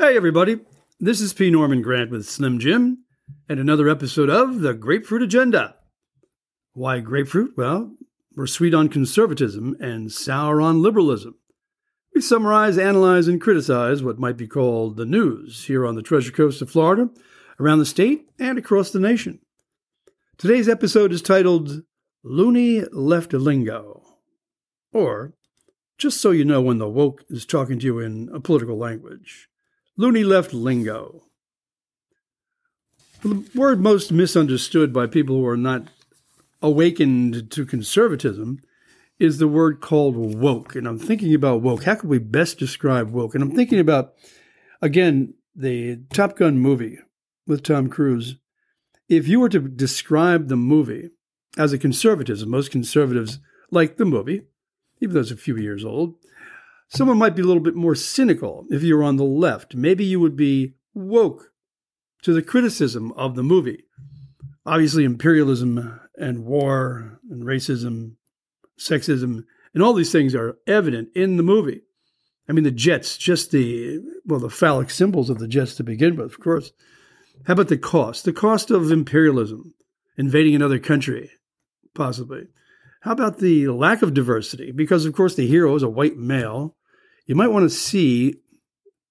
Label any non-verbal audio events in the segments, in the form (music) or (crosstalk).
Hey, everybody. This is P. Norman Grant with Slim Jim and another episode of The Grapefruit Agenda. Why grapefruit? Well, we're sweet on conservatism and sour on liberalism. We summarize, analyze, and criticize what might be called the news here on the Treasure Coast of Florida, around the state, and across the nation. Today's episode is titled Loony Left Lingo, or just so you know when the woke is talking to you in a political language. Loony left lingo. The word most misunderstood by people who are not awakened to conservatism is the word called woke. And I'm thinking about woke. How could we best describe woke? And I'm thinking about, again, the Top Gun movie with Tom Cruise. If you were to describe the movie as a conservatism, most conservatives like the movie, even though it's a few years old, Someone might be a little bit more cynical if you're on the left. Maybe you would be woke to the criticism of the movie. Obviously, imperialism and war and racism, sexism, and all these things are evident in the movie. I mean, the jets, just the, well, the phallic symbols of the jets to begin with, of course. How about the cost? The cost of imperialism, invading another country, possibly. How about the lack of diversity? Because, of course, the hero is a white male you might want to see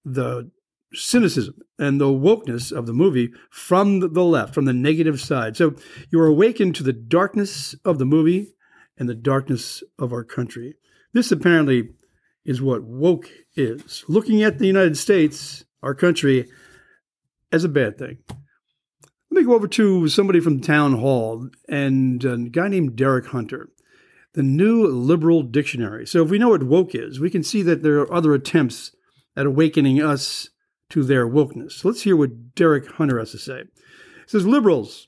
the cynicism and the wokeness of the movie from the left, from the negative side. So you are awakened to the darkness of the movie and the darkness of our country. This apparently is what woke is looking at the United States, our country, as a bad thing. Let me go over to somebody from Town Hall and uh, a guy named Derek Hunter the New Liberal Dictionary. So if we know what woke is, we can see that there are other attempts at awakening us to their wokeness. So let's hear what Derek Hunter has to say. He says liberals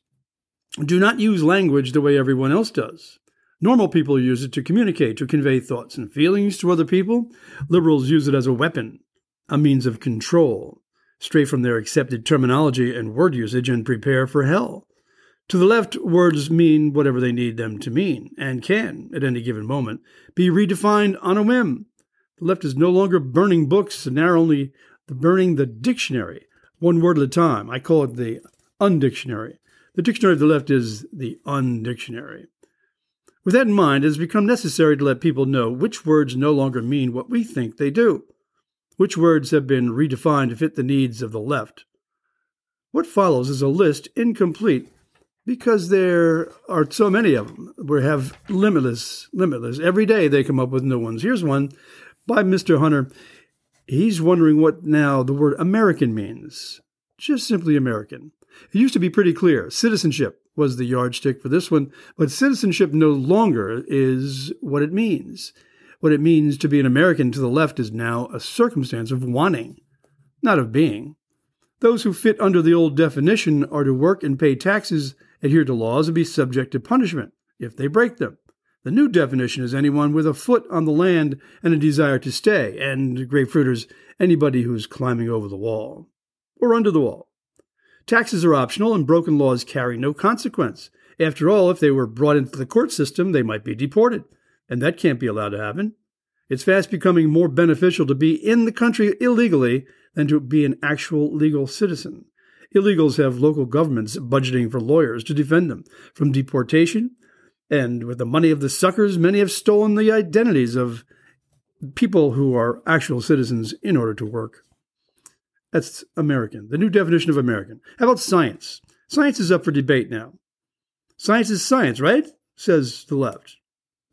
do not use language the way everyone else does. Normal people use it to communicate, to convey thoughts and feelings to other people. Liberals use it as a weapon, a means of control, straight from their accepted terminology and word usage, and prepare for hell. To the left, words mean whatever they need them to mean, and can, at any given moment, be redefined on a whim. The left is no longer burning books, and now only burning the dictionary, one word at a time. I call it the undictionary. The dictionary of the left is the undictionary. With that in mind, it has become necessary to let people know which words no longer mean what we think they do, which words have been redefined to fit the needs of the left. What follows is a list incomplete because there are so many of them. We have limitless, limitless. Every day they come up with new ones. Here's one by Mr. Hunter. He's wondering what now the word American means. Just simply American. It used to be pretty clear. Citizenship was the yardstick for this one, but citizenship no longer is what it means. What it means to be an American to the left is now a circumstance of wanting, not of being. Those who fit under the old definition are to work and pay taxes adhere to laws, and be subject to punishment if they break them. The new definition is anyone with a foot on the land and a desire to stay, and grapefruiters, anybody who's climbing over the wall or under the wall. Taxes are optional, and broken laws carry no consequence. After all, if they were brought into the court system, they might be deported, and that can't be allowed to happen. It's fast becoming more beneficial to be in the country illegally than to be an actual legal citizen. Illegals have local governments budgeting for lawyers to defend them from deportation. And with the money of the suckers, many have stolen the identities of people who are actual citizens in order to work. That's American, the new definition of American. How about science? Science is up for debate now. Science is science, right? Says the left.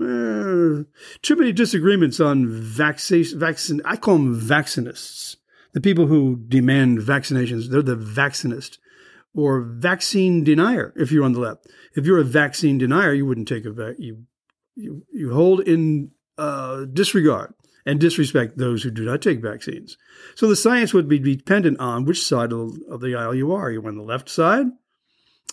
Uh, too many disagreements on vaccine. Vaccine. I call them vaccinists the people who demand vaccinations, they're the vaccinist or vaccine denier if you're on the left. If you're a vaccine denier, you wouldn't take a vac. You, you, you hold in uh, disregard and disrespect those who do not take vaccines. So the science would be dependent on which side of, of the aisle you are. You're on the left side,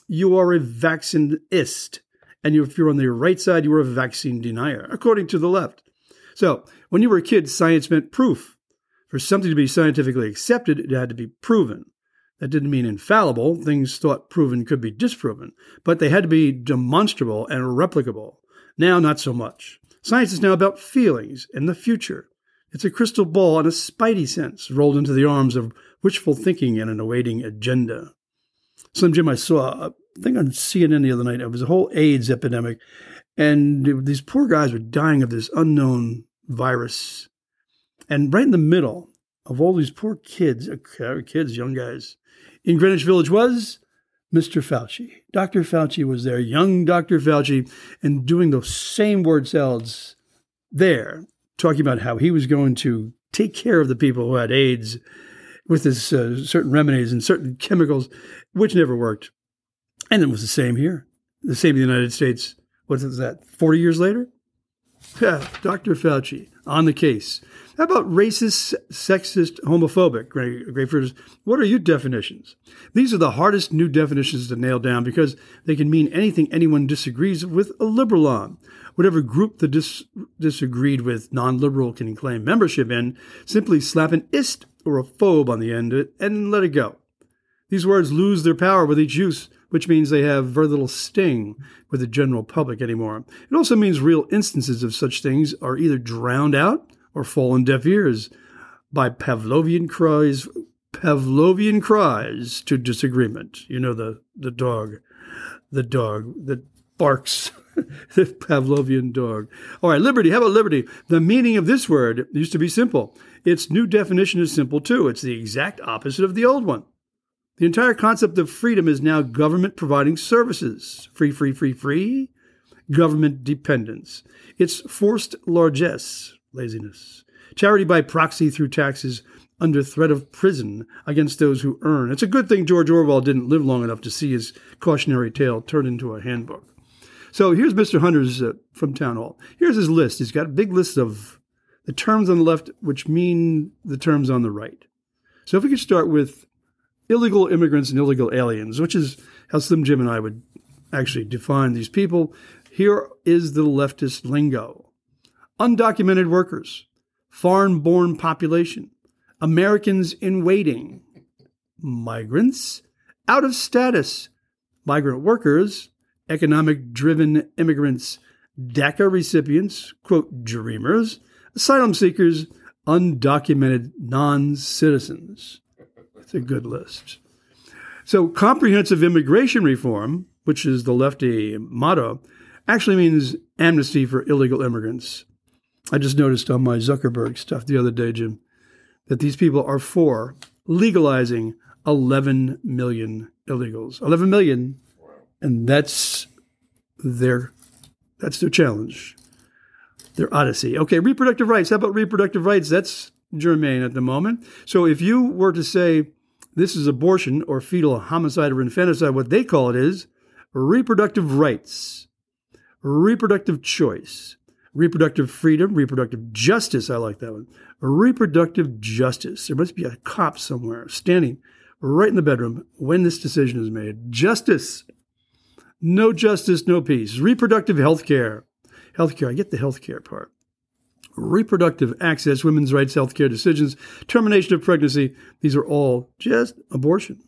you are a vaccinist. And if you're on the right side, you are a vaccine denier, according to the left. So when you were a kid, science meant proof. For something to be scientifically accepted, it had to be proven. That didn't mean infallible. Things thought proven could be disproven, but they had to be demonstrable and replicable. Now, not so much. Science is now about feelings and the future. It's a crystal ball and a spidey sense rolled into the arms of wishful thinking and an awaiting agenda. Slim Jim, I saw uh, a thing on CNN the other night. It was a whole AIDS epidemic, and these poor guys were dying of this unknown virus. And right in the middle of all these poor kids, uh, kids, young guys, in Greenwich Village was Mr. Fauci. Dr. Fauci was there, young Dr. Fauci, and doing those same word salads there, talking about how he was going to take care of the people who had AIDS with this uh, certain remedies and certain chemicals, which never worked. And it was the same here, the same in the United States. What is that? Forty years later, yeah, Dr. Fauci on the case. How about racist, sexist, homophobic? Grapefruiters, what are your definitions? These are the hardest new definitions to nail down because they can mean anything anyone disagrees with a liberal on. Whatever group the dis- disagreed with non liberal can claim membership in, simply slap an ist or a phobe on the end of it and let it go. These words lose their power with each use, which means they have very little sting with the general public anymore. It also means real instances of such things are either drowned out or fallen deaf ears by Pavlovian cries, Pavlovian cries to disagreement. You know the the dog, the dog that barks. (laughs) the Pavlovian dog. All right, liberty. How about liberty? The meaning of this word used to be simple. Its new definition is simple too. It's the exact opposite of the old one. The entire concept of freedom is now government providing services. Free, free, free, free. Government dependence. It's forced largesse, laziness. Charity by proxy through taxes under threat of prison against those who earn. It's a good thing George Orwell didn't live long enough to see his cautionary tale turned into a handbook. So here's Mr. Hunter's uh, from Town Hall. Here's his list. He's got a big list of the terms on the left, which mean the terms on the right. So if we could start with illegal immigrants and illegal aliens, which is how Slim Jim and I would actually define these people, here is the leftist lingo undocumented workers, foreign born population, Americans in waiting, migrants, out of status, migrant workers, economic driven immigrants, DACA recipients, quote, dreamers, asylum seekers, undocumented non citizens. It's a good list. So, comprehensive immigration reform, which is the lefty motto, actually means amnesty for illegal immigrants. I just noticed on my Zuckerberg stuff the other day, Jim, that these people are for legalizing 11 million illegals. 11 million, and that's their that's their challenge, their odyssey. Okay, reproductive rights. How about reproductive rights? That's germane at the moment. So if you were to say this is abortion or fetal homicide or infanticide, what they call it is reproductive rights, reproductive choice, reproductive freedom, reproductive justice. I like that one. Reproductive justice. There must be a cop somewhere standing right in the bedroom when this decision is made. Justice. No justice, no peace. Reproductive health care. Health care. I get the health care part reproductive access, women's rights, health care decisions, termination of pregnancy. These are all just abortion.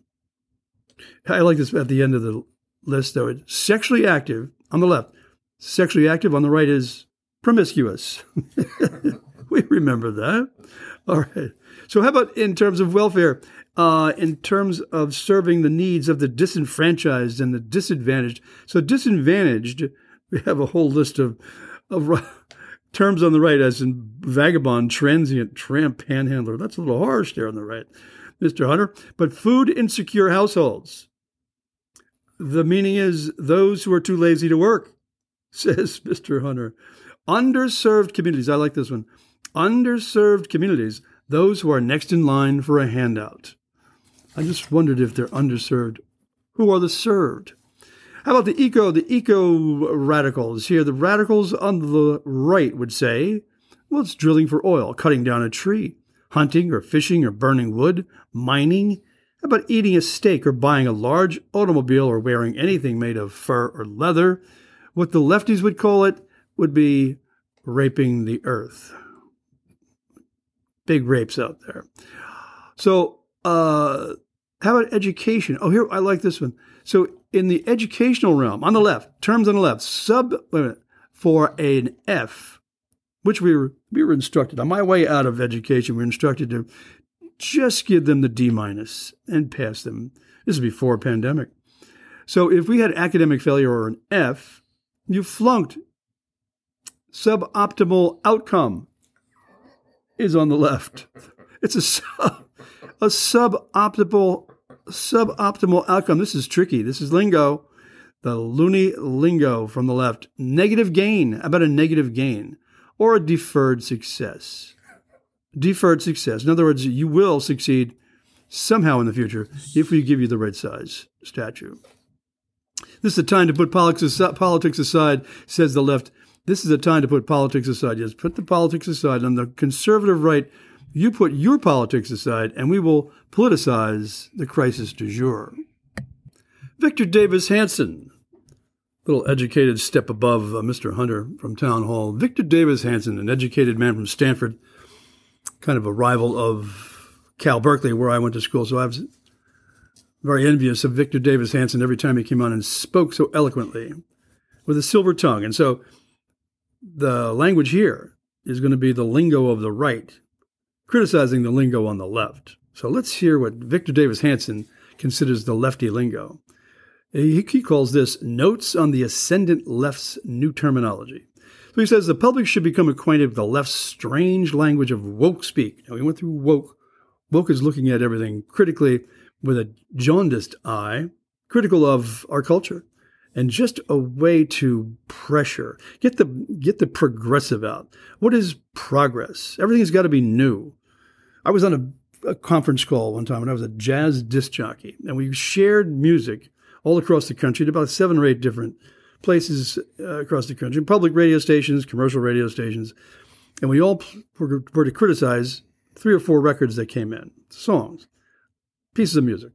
I like this at the end of the list, though. Sexually active on the left, sexually active on the right is promiscuous. (laughs) we remember that. All right. So, how about in terms of welfare? Uh, in terms of serving the needs of the disenfranchised and the disadvantaged. So, disadvantaged, we have a whole list of, of terms on the right, as in vagabond, transient, tramp, panhandler. That's a little harsh there on the right, Mr. Hunter. But food insecure households. The meaning is those who are too lazy to work, (laughs) says Mr. Hunter. Underserved communities. I like this one. Underserved communities, those who are next in line for a handout. I just wondered if they're underserved. Who are the served? How about the eco, the eco radicals here? The radicals on the right would say, well, it's drilling for oil, cutting down a tree, hunting or fishing or burning wood, mining. How about eating a steak or buying a large automobile or wearing anything made of fur or leather? What the lefties would call it would be raping the earth. Big rapes out there. So, uh, how about education? Oh, here, I like this one. So, in the educational realm, on the left, terms on the left, sub for an F, which we were we were instructed on my way out of education. We were instructed to just give them the D minus and pass them. This is before pandemic. So if we had academic failure or an F, you flunked. Suboptimal outcome is on the left. It's a sub, a suboptimal suboptimal outcome. This is tricky. This is lingo. The loony lingo from the left. Negative gain. About a negative gain? Or a deferred success. Deferred success. In other words, you will succeed somehow in the future if we give you the right size statue. This is a time to put politics aside, says the left. This is a time to put politics aside. Yes, put the politics aside. On the conservative right, you put your politics aside, and we will politicize the crisis du jour. Victor Davis Hanson, little educated step above uh, Mr. Hunter from Town Hall. Victor Davis Hanson, an educated man from Stanford, kind of a rival of Cal Berkeley, where I went to school. So I was very envious of Victor Davis Hanson every time he came on and spoke so eloquently with a silver tongue. And so the language here is going to be the lingo of the right, criticizing the lingo on the left. So let's hear what Victor Davis Hanson considers the lefty lingo. He, he calls this Notes on the Ascendant Left's New Terminology. So he says the public should become acquainted with the left's strange language of woke speak. Now, we went through woke. Woke is looking at everything critically with a jaundiced eye, critical of our culture, and just a way to pressure. Get the get the progressive out. What is progress? Everything's got to be new. I was on a, a conference call one time when I was a jazz disc jockey, and we shared music all across the country to about seven or eight different places uh, across the country, public radio stations, commercial radio stations, and we all were, were to criticize three or four records that came in, songs pieces of music.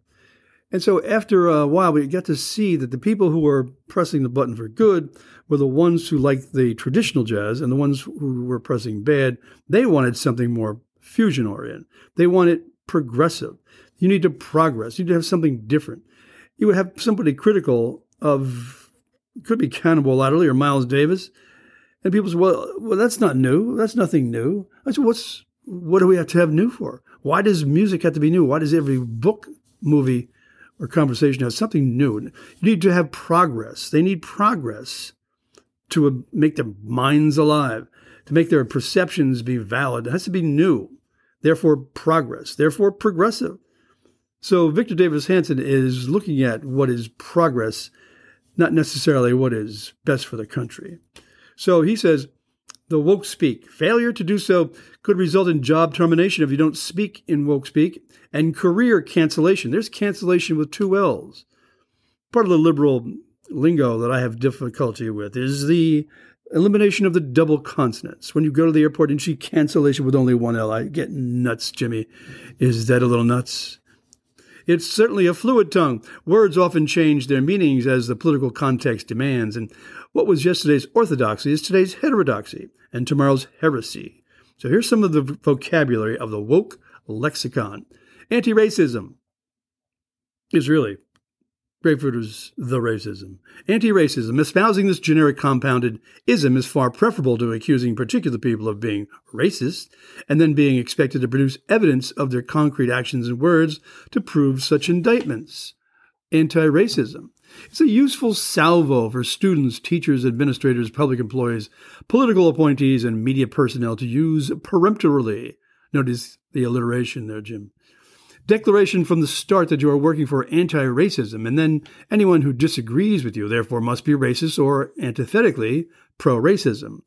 And so after a while, we got to see that the people who were pressing the button for good were the ones who liked the traditional jazz, and the ones who were pressing bad, they wanted something more fusion oriented. They wanted progressive. You need to progress. You need to have something different. You would have somebody critical of, could be Cannonball Adderley or Miles Davis, and people say, "Well, well, that's not new. That's nothing new." I said, "What's what do we have to have new for? Why does music have to be new? Why does every book, movie, or conversation has something new? You need to have progress. They need progress to uh, make their minds alive, to make their perceptions be valid. It has to be new. Therefore, progress. Therefore, progressive. So, Victor Davis Hanson is looking at what is progress, not necessarily what is best for the country. So, he says, the woke speak. Failure to do so could result in job termination if you don't speak in woke speak and career cancellation. There's cancellation with two L's. Part of the liberal lingo that I have difficulty with is the elimination of the double consonants. When you go to the airport and see cancellation with only one L, I get nuts, Jimmy. Is that a little nuts? It's certainly a fluid tongue. Words often change their meanings as the political context demands, and what was yesterday's orthodoxy is today's heterodoxy and tomorrow's heresy. So here's some of the vocabulary of the woke lexicon. Anti racism is really Grapefruiter's The Racism. Anti racism, espousing this generic compounded ism, is far preferable to accusing particular people of being racist and then being expected to produce evidence of their concrete actions and words to prove such indictments. Anti racism it's a useful salvo for students, teachers, administrators, public employees, political appointees, and media personnel to use peremptorily. Notice the alliteration there, Jim. Declaration from the start that you are working for anti racism, and then anyone who disagrees with you, therefore, must be racist or antithetically pro racism.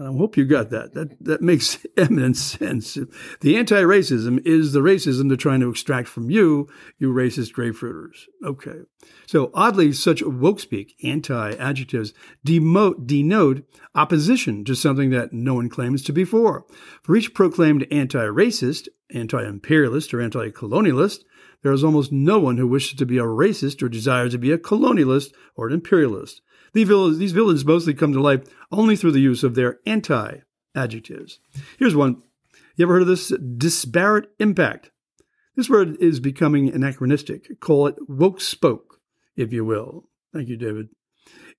I hope you got that. That that makes (laughs) eminent sense. The anti-racism is the racism they're trying to extract from you, you racist grapefruiters. Okay. So oddly, such woke speak, anti-adjectives, demote, denote opposition to something that no one claims to be for. For each proclaimed anti-racist, anti-imperialist, or anti-colonialist, there is almost no one who wishes to be a racist or desires to be a colonialist or an imperialist. These villains, these villains mostly come to life only through the use of their anti adjectives. Here's one. You ever heard of this? Disparate impact. This word is becoming anachronistic. Call it woke spoke, if you will. Thank you, David.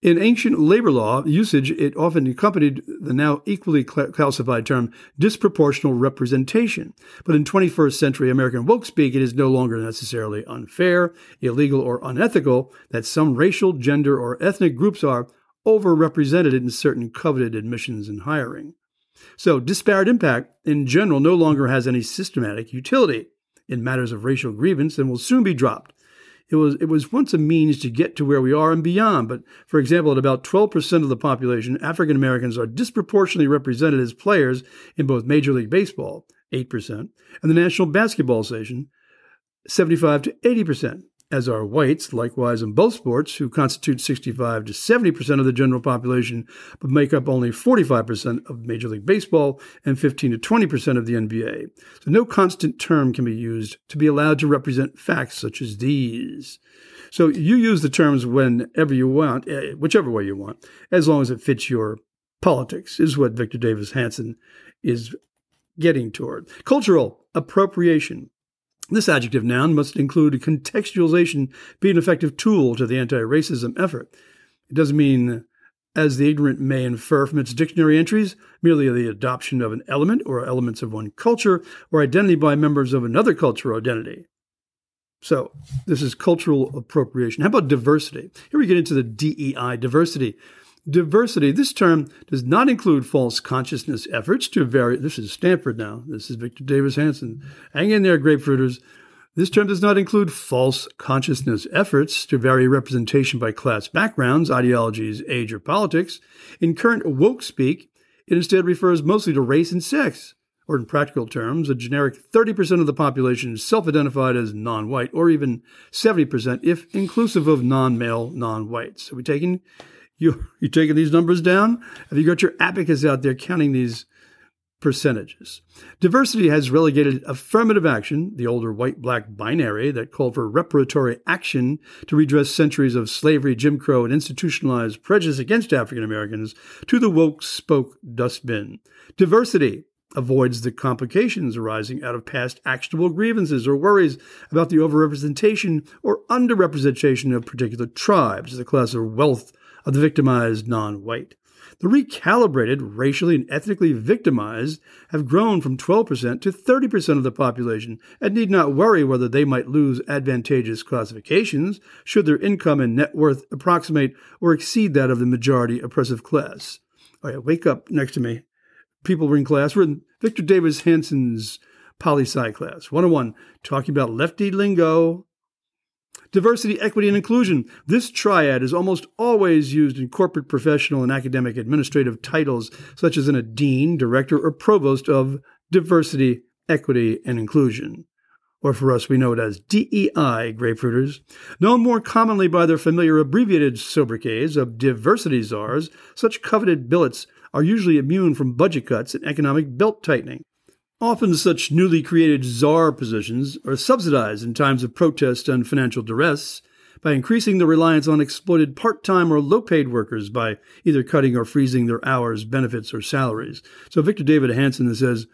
In ancient labor law usage, it often accompanied the now equally calcified term disproportional representation. But in 21st century American woke speak, it is no longer necessarily unfair, illegal, or unethical that some racial, gender, or ethnic groups are overrepresented in certain coveted admissions and hiring. So, disparate impact in general no longer has any systematic utility in matters of racial grievance and will soon be dropped it was, it was once a means to get to where we are and beyond. But for example, at about 12% of the population, African Americans are disproportionately represented as players in both Major League Baseball, 8%, and the National Basketball Association, 75 to 80% as are whites, likewise in both sports, who constitute 65 to 70% of the general population, but make up only 45% of Major League Baseball and 15 to 20% of the NBA. So no constant term can be used to be allowed to represent facts such as these. So you use the terms whenever you want, eh, whichever way you want, as long as it fits your politics, is what Victor Davis Hanson is getting toward. Cultural appropriation. This adjective noun must include contextualization be an effective tool to the anti racism effort. It doesn't mean, as the ignorant may infer from its dictionary entries, merely the adoption of an element or elements of one culture or identity by members of another culture or identity. So, this is cultural appropriation. How about diversity? Here we get into the DEI, diversity. Diversity, this term does not include false consciousness efforts to vary. This is Stanford now. This is Victor Davis Hanson. Hang in there, grapefruiters. This term does not include false consciousness efforts to vary representation by class backgrounds, ideologies, age, or politics. In current woke speak, it instead refers mostly to race and sex, or in practical terms, a generic 30% of the population self identified as non white, or even 70% if inclusive of non male, non whites. Are we're taking you you taking these numbers down? Have you got your abacus out there counting these percentages? Diversity has relegated affirmative action, the older white black binary that called for reparatory action to redress centuries of slavery, Jim Crow, and institutionalized prejudice against African Americans, to the woke spoke dustbin. Diversity avoids the complications arising out of past actionable grievances or worries about the overrepresentation or underrepresentation of particular tribes a class of wealth of the victimized non white. The recalibrated, racially and ethnically victimized have grown from 12% to 30% of the population and need not worry whether they might lose advantageous classifications should their income and net worth approximate or exceed that of the majority oppressive class. Oh, All right, wake up next to me. People were in class. We're in Victor Davis Hanson's poli sci class, 101, talking about lefty lingo, Diversity, equity, and inclusion. This triad is almost always used in corporate, professional, and academic administrative titles, such as in a dean, director, or provost of diversity, equity, and inclusion. Or for us, we know it as DEI, grapefruiters, known more commonly by their familiar abbreviated sobriquets of diversity czars, such coveted billets are usually immune from budget cuts and economic belt tightening. Often, such newly created czar positions are subsidized in times of protest and financial duress by increasing the reliance on exploited part time or low paid workers by either cutting or freezing their hours, benefits, or salaries. So, Victor David Hanson says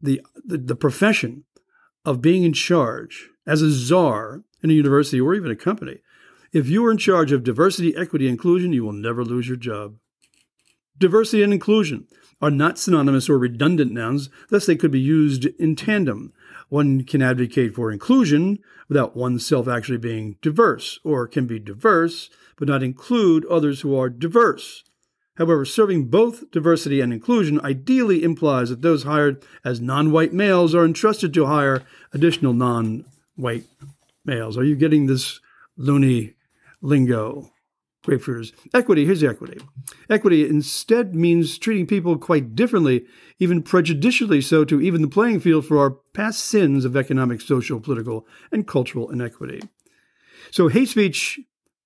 the, the, the profession of being in charge as a czar in a university or even a company, if you are in charge of diversity, equity, inclusion, you will never lose your job. Diversity and inclusion are not synonymous or redundant nouns, thus, they could be used in tandem. One can advocate for inclusion without oneself actually being diverse, or can be diverse but not include others who are diverse. However, serving both diversity and inclusion ideally implies that those hired as non white males are entrusted to hire additional non white males. Are you getting this loony lingo? Equity, here's the equity. Equity instead means treating people quite differently, even prejudicially so to even the playing field for our past sins of economic, social, political, and cultural inequity. So hate speech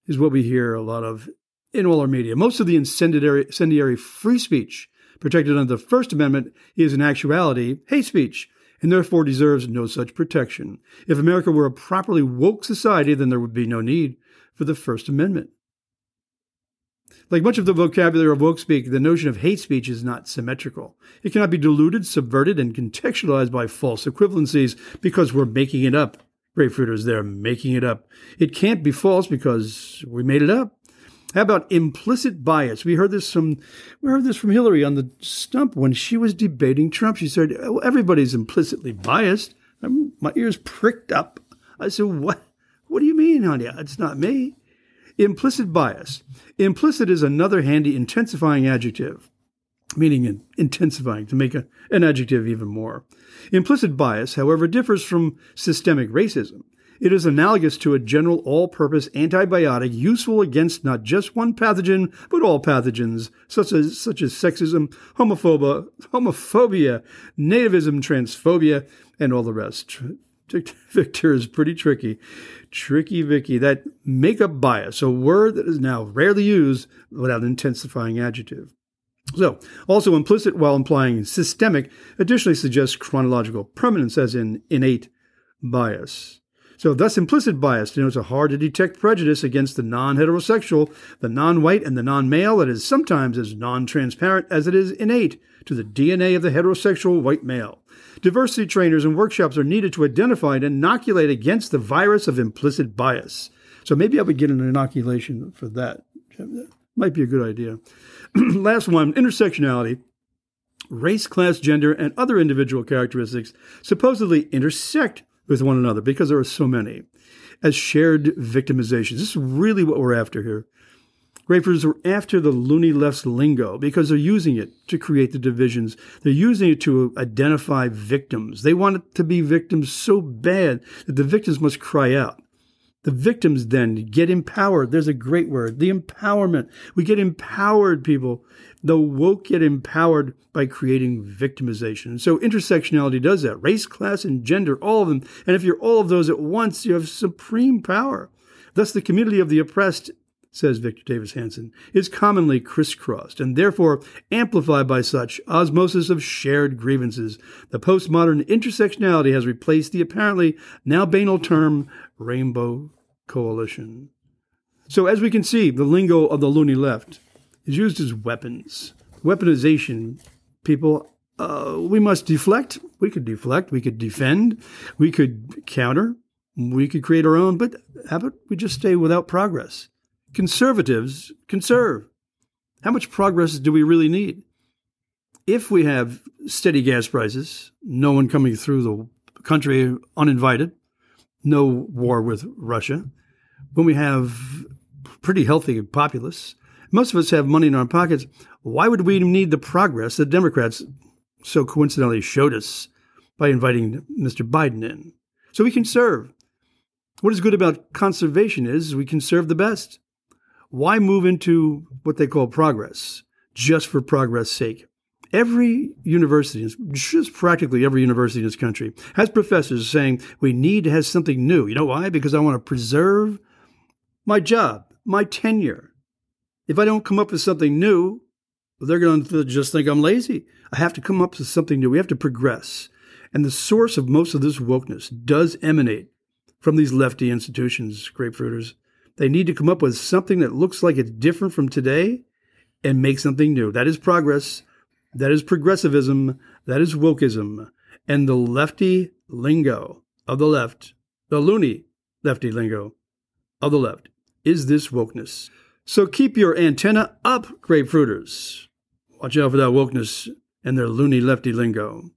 is what we hear a lot of in all our media. Most of the incendiary, incendiary free speech protected under the First Amendment is in actuality hate speech and therefore deserves no such protection. If America were a properly woke society, then there would be no need for the First Amendment. Like much of the vocabulary of woke speak, the notion of hate speech is not symmetrical. It cannot be diluted, subverted, and contextualized by false equivalencies because we're making it up. Grapefruiters, they're making it up. It can't be false because we made it up. How about implicit bias? We heard this from we heard this from Hillary on the stump when she was debating Trump. She said, well, "Everybody's implicitly biased." My ears pricked up. I said, "What? What do you mean, honey? It's not me." Implicit bias. Implicit is another handy intensifying adjective, meaning intensifying to make a, an adjective even more. Implicit bias, however, differs from systemic racism. It is analogous to a general all purpose antibiotic useful against not just one pathogen, but all pathogens, such as, such as sexism, homophobia, homophobia, nativism, transphobia, and all the rest. Victor is pretty tricky. Tricky Vicky. That makeup bias, a word that is now rarely used without an intensifying adjective. So, also implicit while implying systemic additionally suggests chronological permanence, as in innate bias. So, thus, implicit bias denotes a hard to detect prejudice against the non heterosexual, the non white, and the non male that is sometimes as non transparent as it is innate to the DNA of the heterosexual white male. Diversity trainers and workshops are needed to identify and inoculate against the virus of implicit bias. So, maybe I would get an inoculation for that. Might be a good idea. (clears throat) Last one intersectionality. Race, class, gender, and other individual characteristics supposedly intersect with one another because there are so many as shared victimizations. This is really what we're after here. Grapefruiters are after the loony left's lingo because they're using it to create the divisions. They're using it to identify victims. They want it to be victims so bad that the victims must cry out. The victims then get empowered. There's a great word, the empowerment. We get empowered, people. The woke get empowered by creating victimization. so intersectionality does that. Race, class, and gender, all of them. And if you're all of those at once, you have supreme power. Thus, the community of the oppressed, says Victor Davis Hanson, is commonly crisscrossed and therefore amplified by such osmosis of shared grievances. The postmodern intersectionality has replaced the apparently now banal term rainbow coalition. So, as we can see, the lingo of the loony left is used as weapons. Weaponization, people, uh, we must deflect. We could deflect. We could defend. We could counter. We could create our own. But how about we just stay without progress? Conservatives conserve. How much progress do we really need? If we have steady gas prices, no one coming through the country uninvited, no war with Russia, when we have pretty healthy populace, most of us have money in our pockets. Why would we need the progress that Democrats so coincidentally showed us by inviting Mr. Biden in? So we conserve. What is good about conservation is we can serve the best. Why move into what they call progress just for progress' sake? Every university, just practically every university in this country, has professors saying we need to have something new. You know why? Because I want to preserve my job, my tenure. If I don't come up with something new, they're going to just think I'm lazy. I have to come up with something new. We have to progress. And the source of most of this wokeness does emanate from these lefty institutions, grapefruiters. They need to come up with something that looks like it's different from today and make something new. That is progress. That is progressivism. That is wokeism. And the lefty lingo of the left, the loony lefty lingo of the left, is this wokeness. So keep your antenna up, grapefruiters. Watch out for that wokeness and their loony lefty lingo.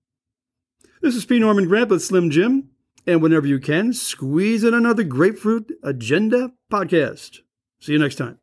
This is P. Norman Grant with Slim Jim, and whenever you can, squeeze in another Grapefruit Agenda podcast. See you next time.